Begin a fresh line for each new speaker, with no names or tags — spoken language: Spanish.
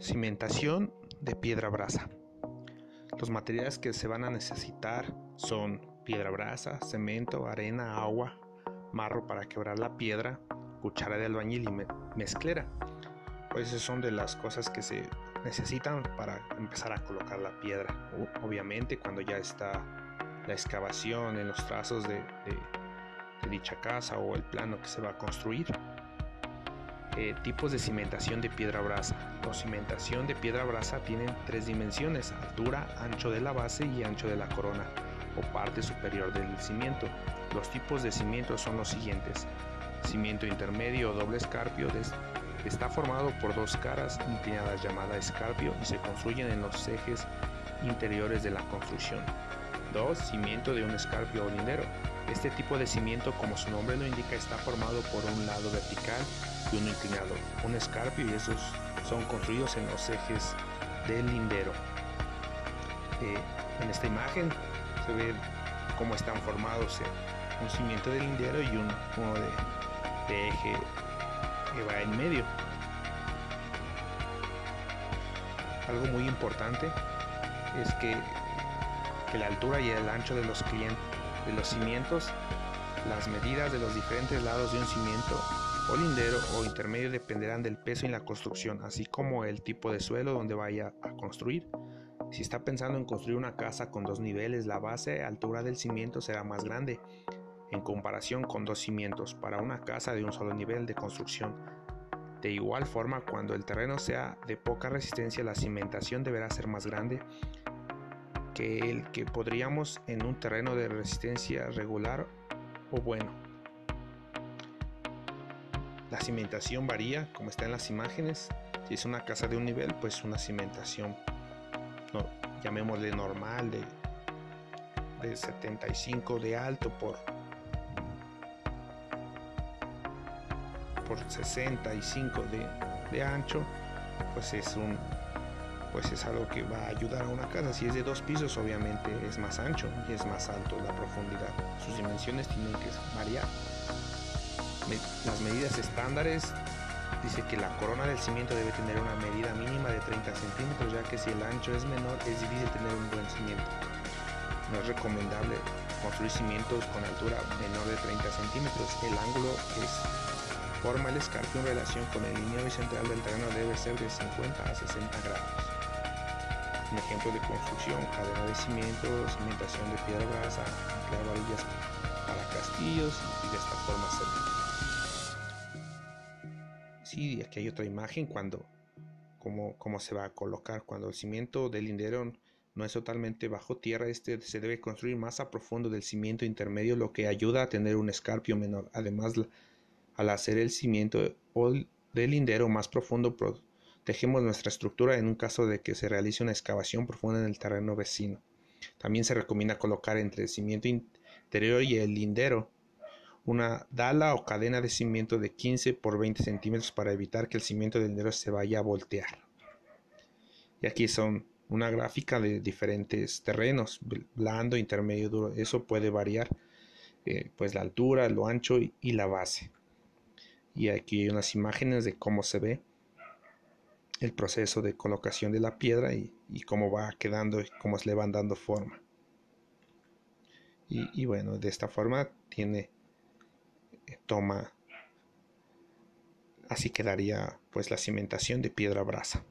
Cimentación de piedra brasa. Los materiales que se van a necesitar son piedra brasa, cemento, arena, agua, marro para quebrar la piedra, cuchara de albañil y mezclera. Pues esas son de las cosas que se necesitan para empezar a colocar la piedra. Obviamente cuando ya está la excavación en los trazos de, de dicha casa o el plano que se va a construir. Eh, tipos de cimentación de piedra brasa. La cimentación de piedra brasa tienen tres dimensiones, altura, ancho de la base y ancho de la corona o parte superior del cimiento. Los tipos de cimiento son los siguientes. Cimiento intermedio o doble escarpio está formado por dos caras inclinadas llamadas escarpio y se construyen en los ejes interiores de la construcción. 2. Cimiento de un escarpio o. Este tipo de cimiento, como su nombre lo indica, está formado por un lado vertical y uno inclinado, un escarpio y esos son construidos en los ejes del lindero. Eh, en esta imagen se ve cómo están formados un cimiento de lindero y un, uno de, eje que va en medio. Algo muy importante es que, que la altura y el ancho de los clientes de los cimientos, las medidas de los diferentes lados de un cimiento o lindero o intermedio dependerán del peso en la construcción, así como el tipo de suelo donde vaya a construir. Si está pensando en construir una casa con dos niveles, la base altura del cimiento será más grande en comparación con dos cimientos para una casa de un solo nivel de construcción. De igual forma, cuando el terreno sea de poca resistencia, la cimentación deberá ser más grande el que podríamos en un terreno de resistencia regular o bueno. La cimentación varía, como está en las imágenes. Si es una casa de un nivel, pues una cimentación, no, llamémosle normal, de, de 75 de alto por, por 65 de, de ancho, pues es un pues es algo que va a ayudar a una casa. Si es de dos pisos, obviamente es más ancho y es más alto la profundidad. Sus dimensiones tienen que variar. Las medidas estándares dice que la corona del cimiento debe tener una medida mínima de 30 centímetros, ya que si el ancho es menor es difícil tener un buen cimiento. No es recomendable construir cimientos con altura menor de 30 centímetros. El ángulo es forma el escarpio en relación con el línea central del terreno debe ser de 50 a 60 grados ejemplo de construcción, cadena de cimiento, cimentación de piedra brasa, para castillos y de esta forma se Sí, aquí hay otra imagen cuando cómo, cómo se va a colocar cuando el cimiento del lindero no es totalmente bajo tierra, este se debe construir más a profundo del cimiento intermedio, lo que ayuda a tener un escarpio menor. Además, al hacer el cimiento del lindero más profundo, Tejemos nuestra estructura en un caso de que se realice una excavación profunda en el terreno vecino. También se recomienda colocar entre el cimiento interior y el lindero una dala o cadena de cimiento de 15 por 20 centímetros para evitar que el cimiento del lindero se vaya a voltear. Y aquí son una gráfica de diferentes terrenos, blando, intermedio, duro. Eso puede variar, eh, pues la altura, lo ancho y la base. Y aquí hay unas imágenes de cómo se ve el proceso de colocación de la piedra y, cómo va quedando y cómo se le van dando forma. Y, bueno, de esta forma tiene, eh, toma, así quedaría pues la cimentación de piedra brasa.